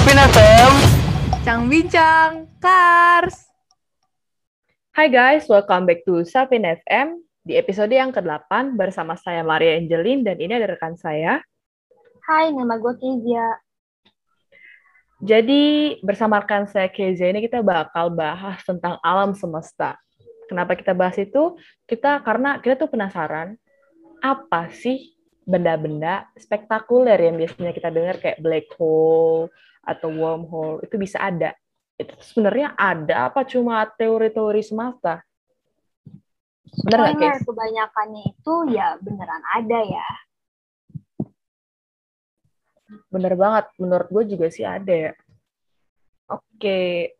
Sapin FM. Cang Bincang Kars. Hai guys, welcome back to Sapin FM. Di episode yang ke-8 bersama saya Maria Angelin dan ini ada rekan saya. Hai, nama gue Kezia. Jadi bersama rekan saya Kezia ini kita bakal bahas tentang alam semesta. Kenapa kita bahas itu? Kita karena kita tuh penasaran apa sih benda-benda spektakuler yang biasanya kita dengar kayak black hole atau wormhole itu bisa ada. Itu sebenarnya ada apa cuma teori-teori semata? Bener nggak? Kebanyakannya itu ya beneran ada ya. Bener banget, menurut gue juga sih ada ya. Oke,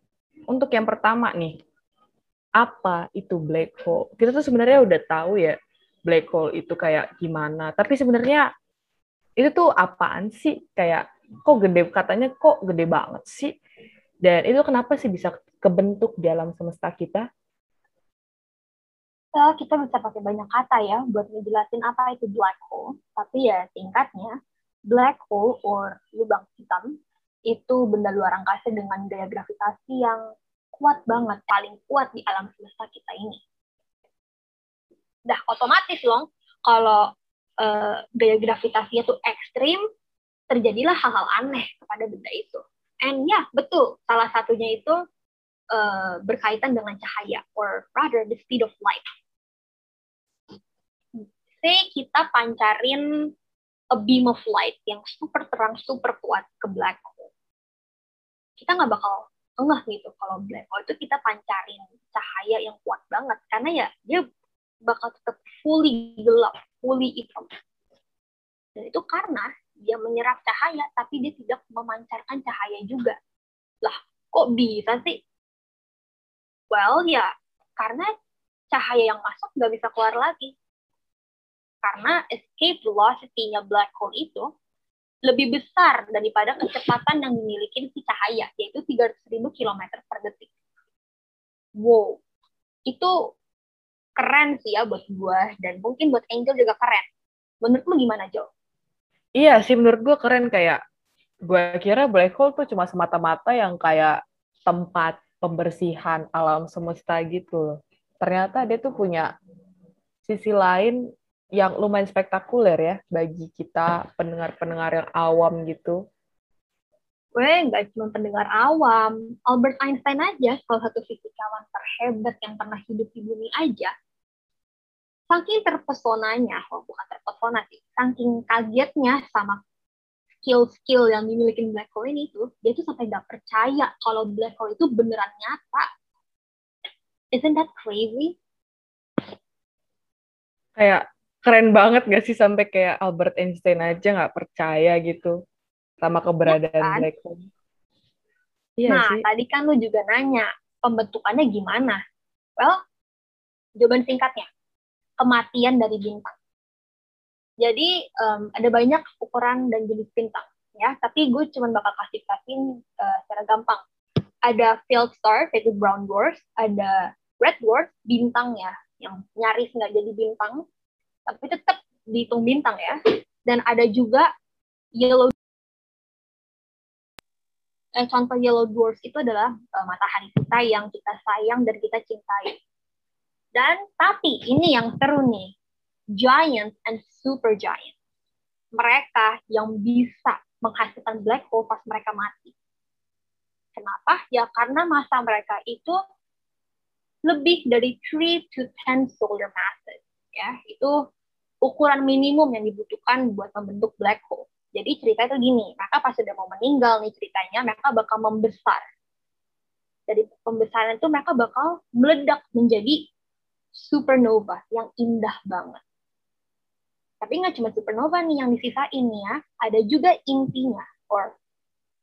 untuk yang pertama nih, apa itu black hole? Kita tuh sebenarnya udah tahu ya black hole itu kayak gimana. Tapi sebenarnya itu tuh apaan sih? Kayak kok gede katanya kok gede banget sih? Dan itu kenapa sih bisa kebentuk di alam semesta kita? Ya, kita bisa pakai banyak kata ya buat ngejelasin apa itu black hole. Tapi ya tingkatnya, black hole or lubang hitam itu benda luar angkasa dengan gaya gravitasi yang kuat banget, paling kuat di alam semesta kita ini. Dah otomatis loh, kalau uh, gaya gravitasinya tuh ekstrim, terjadilah hal-hal aneh kepada benda itu. And ya, yeah, betul. Salah satunya itu uh, berkaitan dengan cahaya, or rather the speed of light. Say kita pancarin a beam of light yang super terang, super kuat ke black hole. Kita nggak bakal enggak gitu kalau black hole itu kita pancarin cahaya yang kuat banget karena ya dia bakal tetap fully gelap, fully hitam. Dan itu karena dia menyerap cahaya tapi dia tidak memancarkan cahaya juga. Lah, kok bisa sih? Well, ya karena cahaya yang masuk nggak bisa keluar lagi. Karena escape velocity-nya black hole itu lebih besar daripada kecepatan yang dimiliki si cahaya, yaitu 300.000 km per detik. Wow, itu keren sih ya buat gue, dan mungkin buat Angel juga keren. Menurutmu gimana, Jo? Iya sih, menurut gue keren kayak, gue kira black hole tuh cuma semata-mata yang kayak tempat pembersihan alam semesta gitu. Ternyata dia tuh punya sisi lain yang lumayan spektakuler ya bagi kita pendengar-pendengar yang awam gitu. Gue nggak cuma pendengar awam, Albert Einstein aja, salah satu fisikawan terhebat yang pernah hidup di bumi aja, saking terpesonanya, oh bukan terpesona sih, saking kagetnya sama skill-skill yang dimiliki black hole ini tuh, dia tuh sampai nggak percaya kalau black hole itu beneran nyata. Isn't that crazy? Kayak keren banget gak sih sampai kayak Albert Einstein aja nggak percaya gitu sama keberadaan ya kan? black hole. Iya nah, sih. tadi kan lu juga nanya pembentukannya gimana? Well, jawaban singkatnya kematian dari bintang. Jadi um, ada banyak ukuran dan jenis bintang ya, tapi gue cuma bakal kasih kasih uh, secara gampang. Ada field star yaitu brown dwarf, ada red dwarf bintang ya yang nyaris nggak jadi bintang, tapi tetap dihitung bintang ya. Dan ada juga yellow eh, contoh yellow dwarf itu adalah uh, matahari kita yang kita sayang dan kita cintai. Dan tapi ini yang seru nih, giant and super giant. Mereka yang bisa menghasilkan black hole pas mereka mati. Kenapa? Ya karena masa mereka itu lebih dari 3 to 10 solar masses. Ya, itu ukuran minimum yang dibutuhkan buat membentuk black hole. Jadi cerita itu gini, mereka pas sudah mau meninggal nih ceritanya, mereka bakal membesar. Dari pembesaran itu mereka bakal meledak menjadi supernova yang indah banget. Tapi nggak cuma supernova nih yang disisain nih ya, ada juga intinya, or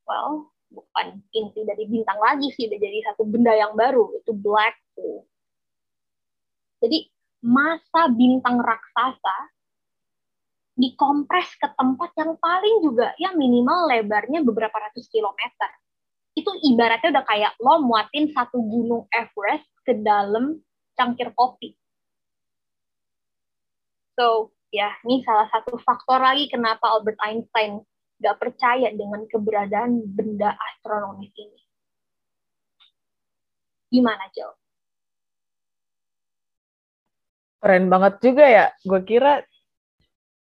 well, bukan inti dari bintang lagi sih, udah jadi satu benda yang baru, itu black hole. Jadi masa bintang raksasa dikompres ke tempat yang paling juga ya minimal lebarnya beberapa ratus kilometer. Itu ibaratnya udah kayak lo muatin satu gunung Everest ke dalam cangkir kopi. So, ya, ini salah satu faktor lagi kenapa Albert Einstein nggak percaya dengan keberadaan benda astronomis ini. Gimana, Jo? Keren banget juga ya. Gue kira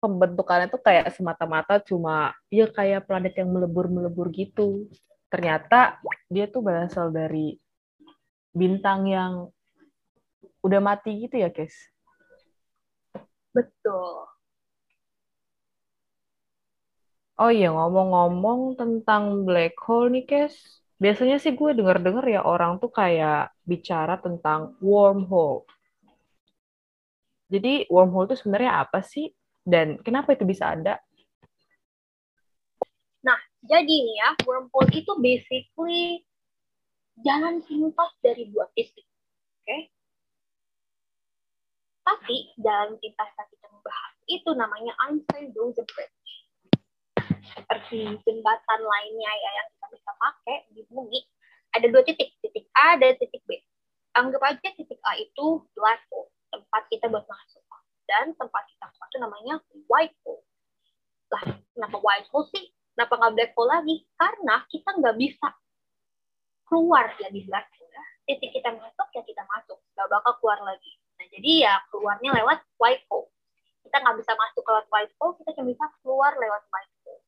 pembentukannya tuh kayak semata-mata cuma ya kayak planet yang melebur-melebur gitu. Ternyata dia tuh berasal dari bintang yang udah mati gitu ya, Kes? Betul. Oh iya, ngomong-ngomong tentang black hole nih, Kes. Biasanya sih gue denger-denger ya orang tuh kayak bicara tentang wormhole. Jadi wormhole itu sebenarnya apa sih? Dan kenapa itu bisa ada? Nah, jadi nih ya, wormhole itu basically jalan pintas dari dua titik. Oke? Okay? Tapi pintas yang kita membahas itu namanya Einstein-Rosen Bridge. Seperti jembatan lainnya ya yang kita bisa pakai di bumi, ada dua titik, titik A dan titik B. Anggap aja titik A itu black hole, tempat kita buat masuk. Dan tempat kita keluar itu namanya white hole. Lah, kenapa white hole sih? Kenapa nggak black hole lagi? Karena kita nggak bisa keluar dari black hole. Ya. Titik kita masuk, ya kita masuk. Nggak bakal keluar lagi. Jadi ya keluarnya lewat white hole. Kita nggak bisa masuk lewat white hole, kita cuma bisa keluar lewat white hole.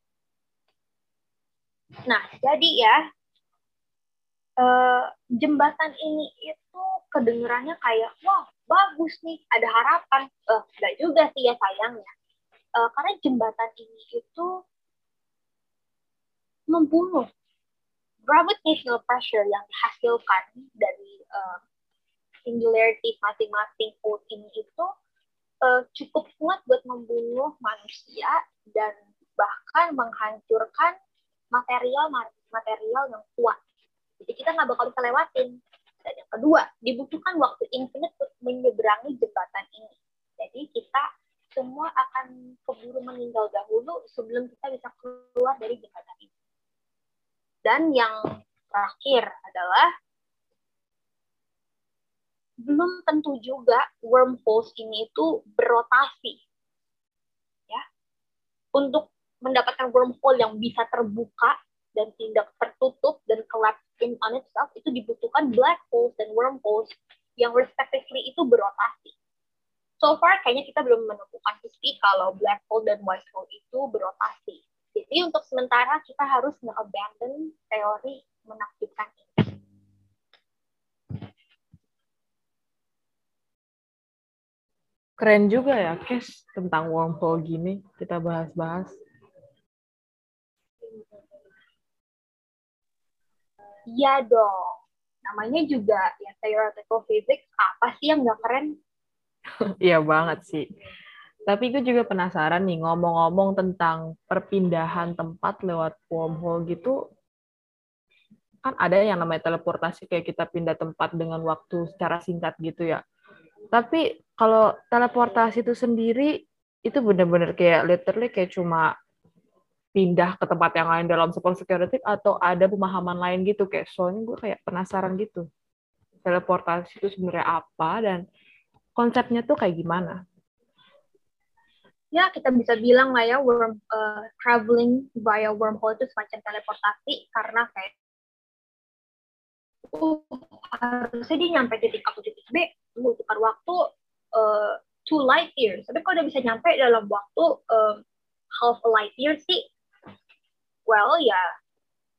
Nah, jadi ya, eh, jembatan ini itu kedengerannya kayak, wah, bagus nih, ada harapan. Eh, enggak juga sih ya sayangnya. Eh, karena jembatan ini itu membunuh gravitational pressure yang dihasilkan dari uh, singularity masing-masing pole ini itu uh, cukup kuat buat membunuh manusia dan bahkan menghancurkan material material yang kuat. Jadi kita nggak bakal bisa lewatin. Dan yang kedua, dibutuhkan waktu infinite untuk menyeberangi jembatan ini. Jadi kita semua akan keburu meninggal dahulu sebelum kita bisa keluar dari jembatan ini. Dan yang terakhir adalah belum tentu juga wormholes ini itu berotasi. Ya. Untuk mendapatkan wormhole yang bisa terbuka dan tidak tertutup dan collapse in on itself itu dibutuhkan black holes dan wormholes yang respectively itu berotasi. So far kayaknya kita belum menemukan bukti kalau black hole dan white hole itu berotasi. Jadi untuk sementara kita harus nge-abandon teori menakjubkan ini. Keren juga ya, Kes, tentang wormhole gini. Kita bahas-bahas. Iya dong. Namanya juga ya theoretical physics. Apa sih yang nggak keren? Iya banget sih. Tapi gue juga penasaran nih, ngomong-ngomong tentang perpindahan tempat lewat wormhole gitu, kan ada yang namanya teleportasi, kayak kita pindah tempat dengan waktu secara singkat gitu ya. Tapi kalau teleportasi itu sendiri, itu bener-bener kayak literally kayak cuma pindah ke tempat yang lain dalam sepuluh detik atau ada pemahaman lain gitu. Kayak soalnya gue kayak penasaran gitu teleportasi itu sebenarnya apa dan konsepnya tuh kayak gimana? Ya kita bisa bilang lah ya worm uh, traveling via wormhole itu semacam teleportasi karena kayak uh, harusnya dia nyampe titik A ke titik B membutuhkan waktu uh, two light years. Tapi kalau udah bisa nyampe dalam waktu uh, half a light year sih? Well ya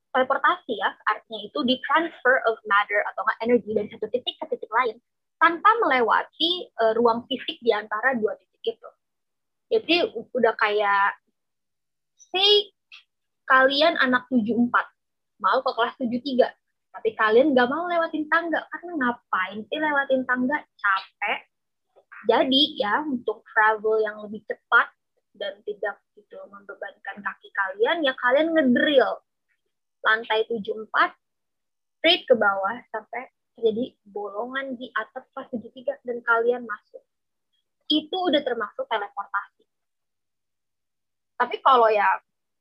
teleportasi ya artinya itu di transfer of matter atau energi dari satu titik ke titik lain tanpa melewati uh, ruang fisik di antara dua titik itu. Jadi udah kayak say kalian anak 74 mau ke kelas 73 tapi kalian nggak mau lewatin tangga. Karena ngapain sih lewatin tangga? Capek jadi ya untuk travel yang lebih cepat dan tidak gitu membebankan kaki kalian ya kalian ngedrill lantai 74 straight ke bawah sampai jadi bolongan di atap kelas 73 dan kalian masuk itu udah termasuk teleportasi. Tapi kalau ya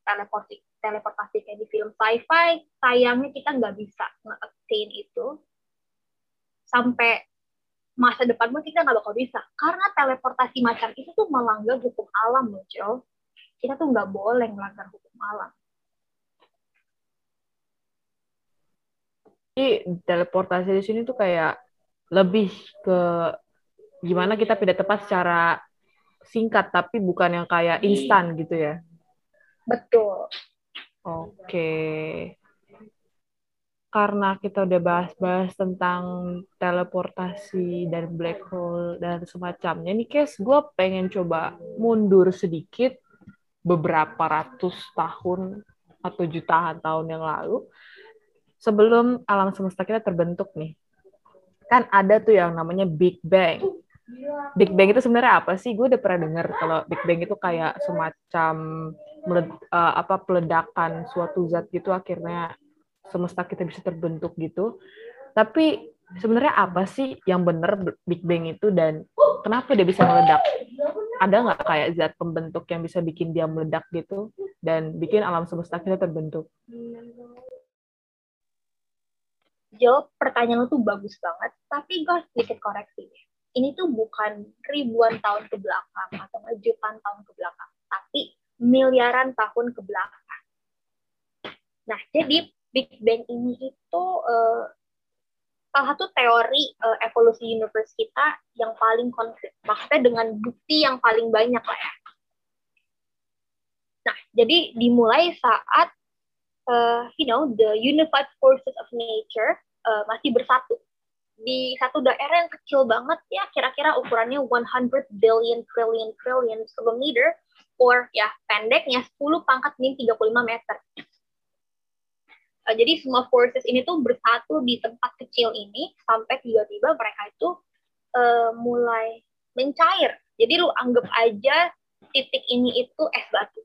teleportasi, teleportasi kayak di film sci-fi, sayangnya kita nggak bisa nge-attain itu sampai masa depan pun kita nggak bakal bisa. Karena teleportasi macam itu tuh melanggar hukum alam loh, kita tuh nggak boleh melanggar hukum alam. Jadi teleportasi di sini tuh kayak lebih ke gimana kita pindah tempat secara singkat tapi bukan yang kayak instan gitu ya. Betul. Oke. Karena kita udah bahas-bahas tentang teleportasi dan black hole dan semacamnya, nih Kes, gue pengen coba mundur sedikit beberapa ratus tahun atau jutaan tahun yang lalu sebelum alam semesta kita terbentuk nih. Kan ada tuh yang namanya Big Bang. Big Bang itu sebenarnya apa sih? Gue udah pernah dengar kalau Big Bang itu kayak semacam meled, uh, apa peledakan suatu zat gitu akhirnya semesta kita bisa terbentuk gitu. Tapi sebenarnya apa sih yang benar Big Bang itu dan kenapa dia bisa meledak? Ada nggak kayak zat pembentuk yang bisa bikin dia meledak gitu dan bikin alam semesta kita terbentuk? jawab pertanyaan lu tuh bagus banget, tapi gue sedikit koreksi. Ini tuh bukan ribuan tahun ke belakang atau jutaan tahun ke belakang, tapi miliaran tahun ke belakang. Nah, jadi Big Bang ini itu uh, salah satu teori uh, evolusi universe kita yang paling konkret. Maksudnya dengan bukti yang paling banyak lah ya. Nah, jadi dimulai saat uh, you know the unified forces of nature uh, masih bersatu di satu daerah yang kecil banget ya kira-kira ukurannya 100 billion trillion trillion kilometer or ya pendeknya 10 pangkat min 35 meter. Uh, jadi semua forces ini tuh bersatu di tempat kecil ini sampai tiba-tiba mereka itu uh, mulai mencair. Jadi lu anggap aja titik ini itu es batu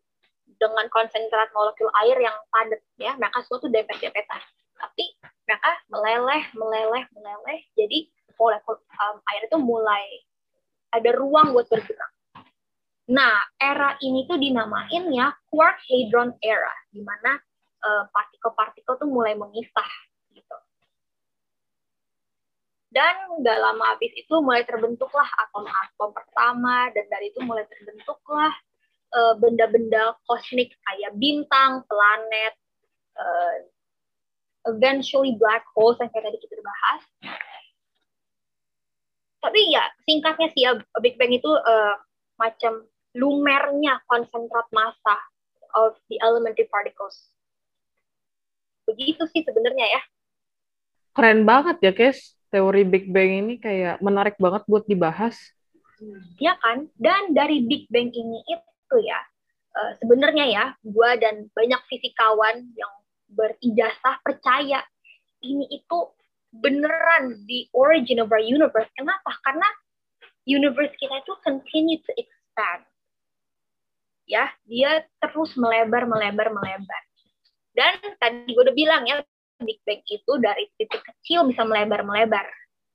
dengan konsentrat molekul air yang padat ya, mereka suatu dempet-dempetan. Tapi mereka meleleh, meleleh, meleleh. Jadi molekul um, air itu mulai ada ruang buat bergerak. Nah, era ini tuh dinamain ya quark hadron era, di mana partikel-partikel tuh mulai memisah gitu. Dan nggak lama habis itu mulai terbentuklah atom-atom pertama, dan dari itu mulai terbentuklah uh, benda-benda kosmik kayak bintang, planet, uh, eventually black holes yang kayak tadi kita bahas. Tapi ya singkatnya sih ya Big Bang itu uh, macam lumernya konsentrat massa of the elementary particles. Begitu sih sebenarnya ya. Keren banget ya, Kes. Teori Big Bang ini kayak menarik banget buat dibahas. Iya kan? Dan dari Big Bang ini itu ya, uh, sebenarnya ya, gue dan banyak fisikawan yang berijazah percaya ini itu beneran the origin of our universe. Kenapa? Karena universe kita itu continue to expand. Ya, dia terus melebar, melebar, melebar. Dan tadi gue udah bilang ya, Big Bang itu dari titik kecil bisa melebar, melebar.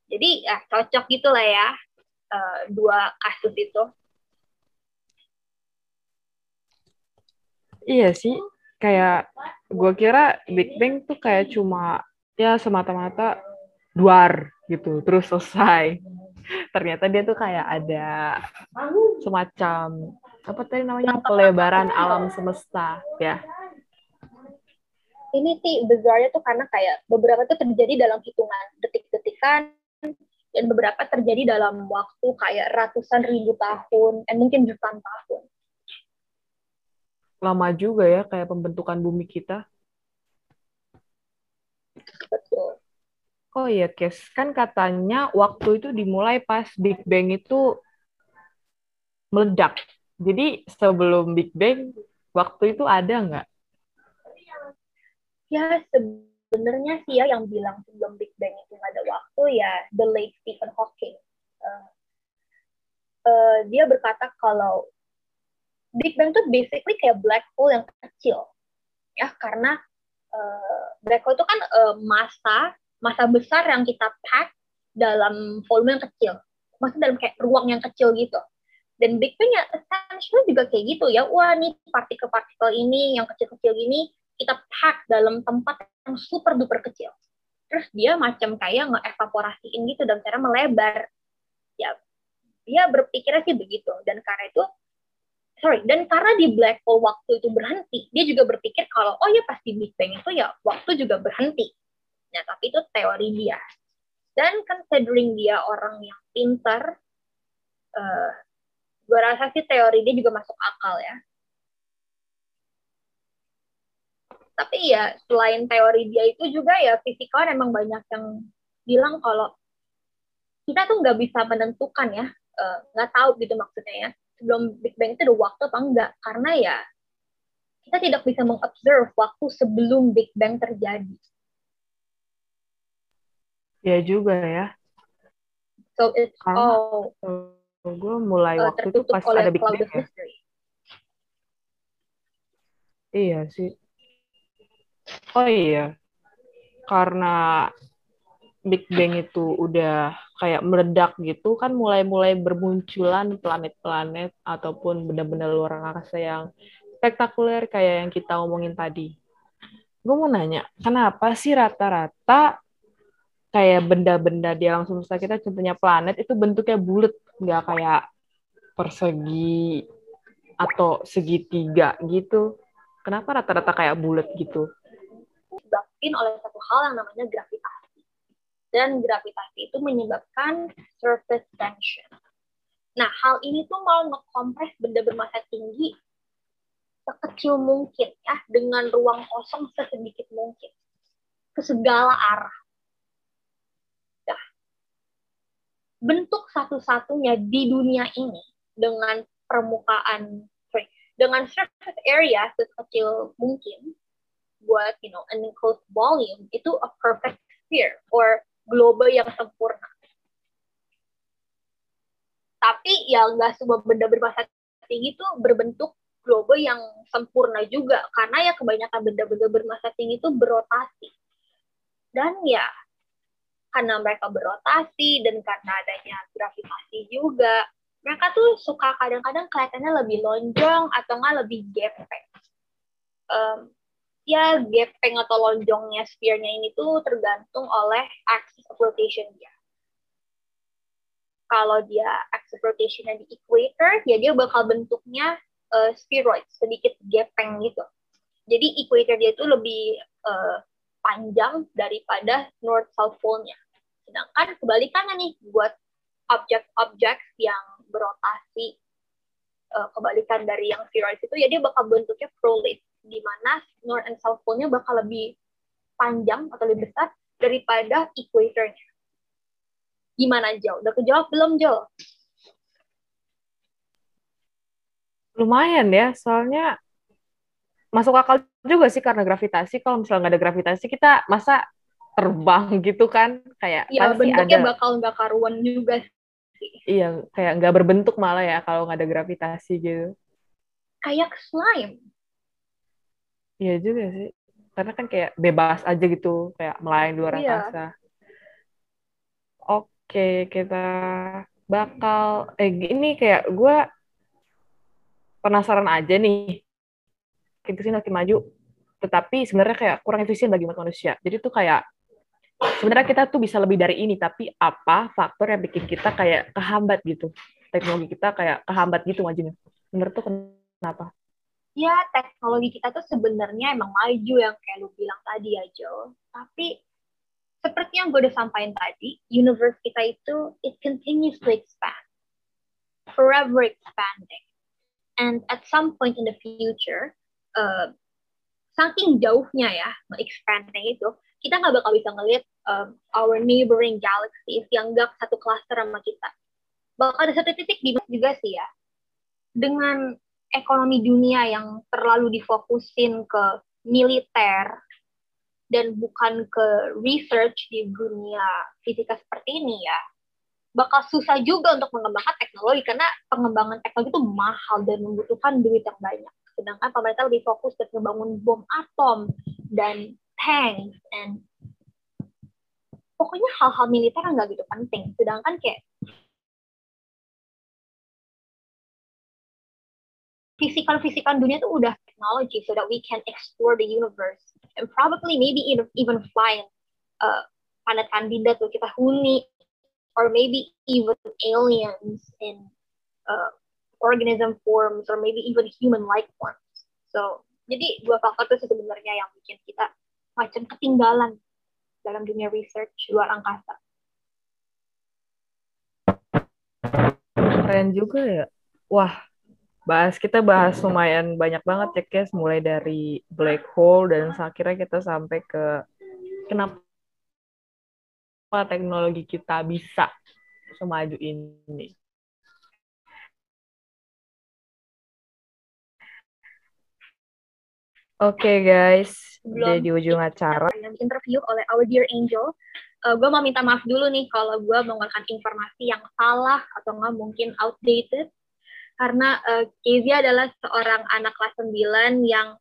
Jadi ya cocok gitulah ya uh, dua kasus itu. Iya sih, kayak gue kira Big Bang tuh kayak cuma ya semata-mata duar gitu terus selesai ternyata dia tuh kayak ada semacam apa tadi namanya pelebaran alam semesta ya ini sih bizarre tuh karena kayak beberapa tuh terjadi dalam hitungan detik-detikan dan beberapa terjadi dalam waktu kayak ratusan ribu tahun dan mungkin jutaan tahun lama juga ya kayak pembentukan bumi kita. Betul. Oh iya, Kes. Kan katanya waktu itu dimulai pas Big Bang itu meledak. Jadi sebelum Big Bang, waktu itu ada nggak? Ya, sebenarnya sih ya yang bilang sebelum Big Bang itu nggak ada waktu ya the late Stephen Hawking. Uh, uh, dia berkata kalau Big Bang tuh basically kayak black hole yang kecil. Ya karena uh, black hole itu kan uh, masa masa besar yang kita pack dalam volume yang kecil. Maksudnya dalam kayak ruang yang kecil gitu. Dan Big Bang ya essentially juga kayak gitu ya. Wah nih partikel-partikel ini yang kecil-kecil gini kita pack dalam tempat yang super duper kecil. Terus dia macam kayak ngeevaporasiin gitu dan cara melebar. Ya dia berpikirnya sih begitu. Dan karena itu sorry dan karena di black hole waktu itu berhenti dia juga berpikir kalau oh ya pasti Big Bang itu ya waktu juga berhenti. Nah tapi itu teori dia. Dan considering dia orang yang pintar uh, gue rasa sih teori dia juga masuk akal ya tapi ya selain teori dia itu juga ya fisikawan emang banyak yang bilang kalau kita tuh nggak bisa menentukan ya eh, nggak uh, tahu gitu maksudnya ya sebelum Big Bang itu ada waktu apa enggak karena ya kita tidak bisa mengobserve waktu sebelum Big Bang terjadi. Ya juga ya. So it's karena all gue mulai uh, waktu itu pas ada Big Bang ya. Iya sih. Oh iya. Karena Big Bang itu udah kayak meledak gitu kan mulai-mulai bermunculan planet-planet ataupun benda-benda luar angkasa yang spektakuler kayak yang kita omongin tadi. Gue mau nanya, kenapa sih rata-rata kayak benda-benda di alam semesta kita contohnya planet itu bentuknya bulat, nggak kayak persegi atau segitiga gitu. Kenapa rata-rata kayak bulat gitu? Disebabkan oleh satu hal yang namanya gravitasi dan gravitasi itu menyebabkan surface tension. Nah, hal ini tuh mau ngekompres benda bermassa tinggi sekecil mungkin ya, dengan ruang kosong sesedikit mungkin ke segala arah. Nah, bentuk satu-satunya di dunia ini dengan permukaan sorry, dengan surface area sekecil mungkin buat you know an enclosed volume itu a perfect sphere or globe yang sempurna. Tapi ya nggak semua benda bermassa tinggi itu berbentuk globe yang sempurna juga karena ya kebanyakan benda-benda bermassa tinggi itu berotasi. Dan ya karena mereka berotasi dan karena adanya gravitasi juga, mereka tuh suka kadang-kadang kelihatannya lebih lonjong atau nggak lebih gepeng. Um, ya gaping atau lonjongnya sphere-nya ini tuh tergantung oleh axis of rotation dia. Kalau dia axis of rotation di equator, ya dia bakal bentuknya uh, spheroid, sedikit gaping gitu. Jadi equator dia itu lebih uh, panjang daripada north south pole-nya. Sedangkan kebalikannya nih buat objek-objek yang berotasi uh, kebalikan dari yang spheroid itu ya dia bakal bentuknya prolate di mana North and South Pole-nya bakal lebih panjang atau lebih besar daripada equator-nya. Gimana Jo? Udah kejawab belum Jo? Lumayan ya, soalnya masuk akal juga sih karena gravitasi. Kalau misalnya nggak ada gravitasi, kita masa terbang gitu kan? Kayak ya, bentuknya ada... bakal nggak karuan juga sih. Iya, kayak nggak berbentuk malah ya kalau nggak ada gravitasi gitu. Kayak slime. Iya juga sih. Karena kan kayak bebas aja gitu, kayak melayang di luar iya. angkasa. Oke, kita bakal eh ini kayak gue penasaran aja nih. Kita sih makin maju, tetapi sebenarnya kayak kurang efisien bagi manusia. Jadi tuh kayak sebenarnya kita tuh bisa lebih dari ini, tapi apa faktor yang bikin kita kayak kehambat gitu? Teknologi kita kayak kehambat gitu majunya. Menurut tuh kenapa? Ya teknologi kita tuh sebenarnya emang maju yang kayak lu bilang tadi ya Jo. Tapi seperti yang gue udah sampaikan tadi, universe kita itu it continues to expand, forever expanding. And at some point in the future, uh, saking jauhnya ya expanding itu, kita nggak bakal bisa ngelihat um, our neighboring galaxies yang gak satu cluster sama kita. Bakal ada satu titik di juga sih ya. Dengan ekonomi dunia yang terlalu difokusin ke militer dan bukan ke research di dunia fisika seperti ini ya bakal susah juga untuk mengembangkan teknologi karena pengembangan teknologi itu mahal dan membutuhkan duit yang banyak. Sedangkan pemerintah lebih fokus ke membangun bom atom dan tank and pokoknya hal-hal militer nggak gitu penting. Sedangkan kayak physical-physical dunia itu udah technology so that we can explore the universe and probably maybe even fly uh, planet kandidat tuh kita huni or maybe even aliens in uh, organism forms or maybe even human-like forms. So, jadi dua faktor itu sebenarnya yang bikin kita macam ketinggalan dalam dunia research luar angkasa. Keren juga ya. Wah, bahas kita bahas lumayan banyak banget ya, Kes. Mulai dari black hole dan akhirnya kita sampai ke kenapa teknologi kita bisa semaju ini. Oke okay, guys, Belum di ujung acara. Interview oleh our dear angel. Uh, gue mau minta maaf dulu nih kalau gue menggunakan informasi yang salah atau nggak mungkin outdated. Karena uh, Kezia adalah seorang anak kelas 9 yang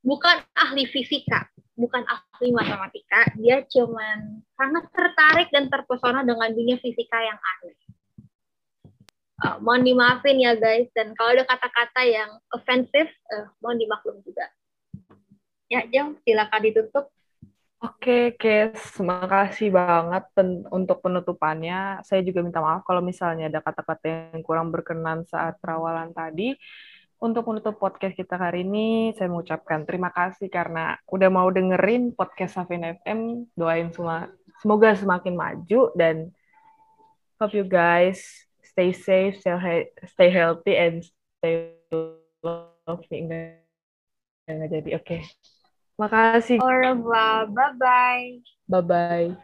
bukan ahli fisika, bukan ahli matematika. Dia cuman sangat tertarik dan terpesona dengan dunia fisika yang aneh. Uh, mohon dimaafin ya guys, dan kalau ada kata-kata yang offensive, uh, mohon dimaklum juga. Ya, Jeng, silakan ditutup. Oke, Kes. Terima kasih banget pen untuk penutupannya. Saya juga minta maaf kalau misalnya ada kata-kata yang kurang berkenan saat perawalan tadi. Untuk menutup podcast kita hari ini, saya mengucapkan terima kasih karena udah mau dengerin podcast Safin FM. Doain semua, semoga semakin maju dan hope you guys stay safe, stay healthy, and stay loving. Jadi, oke. Okay. Makasih. Au revoir. Bye-bye. Bye-bye.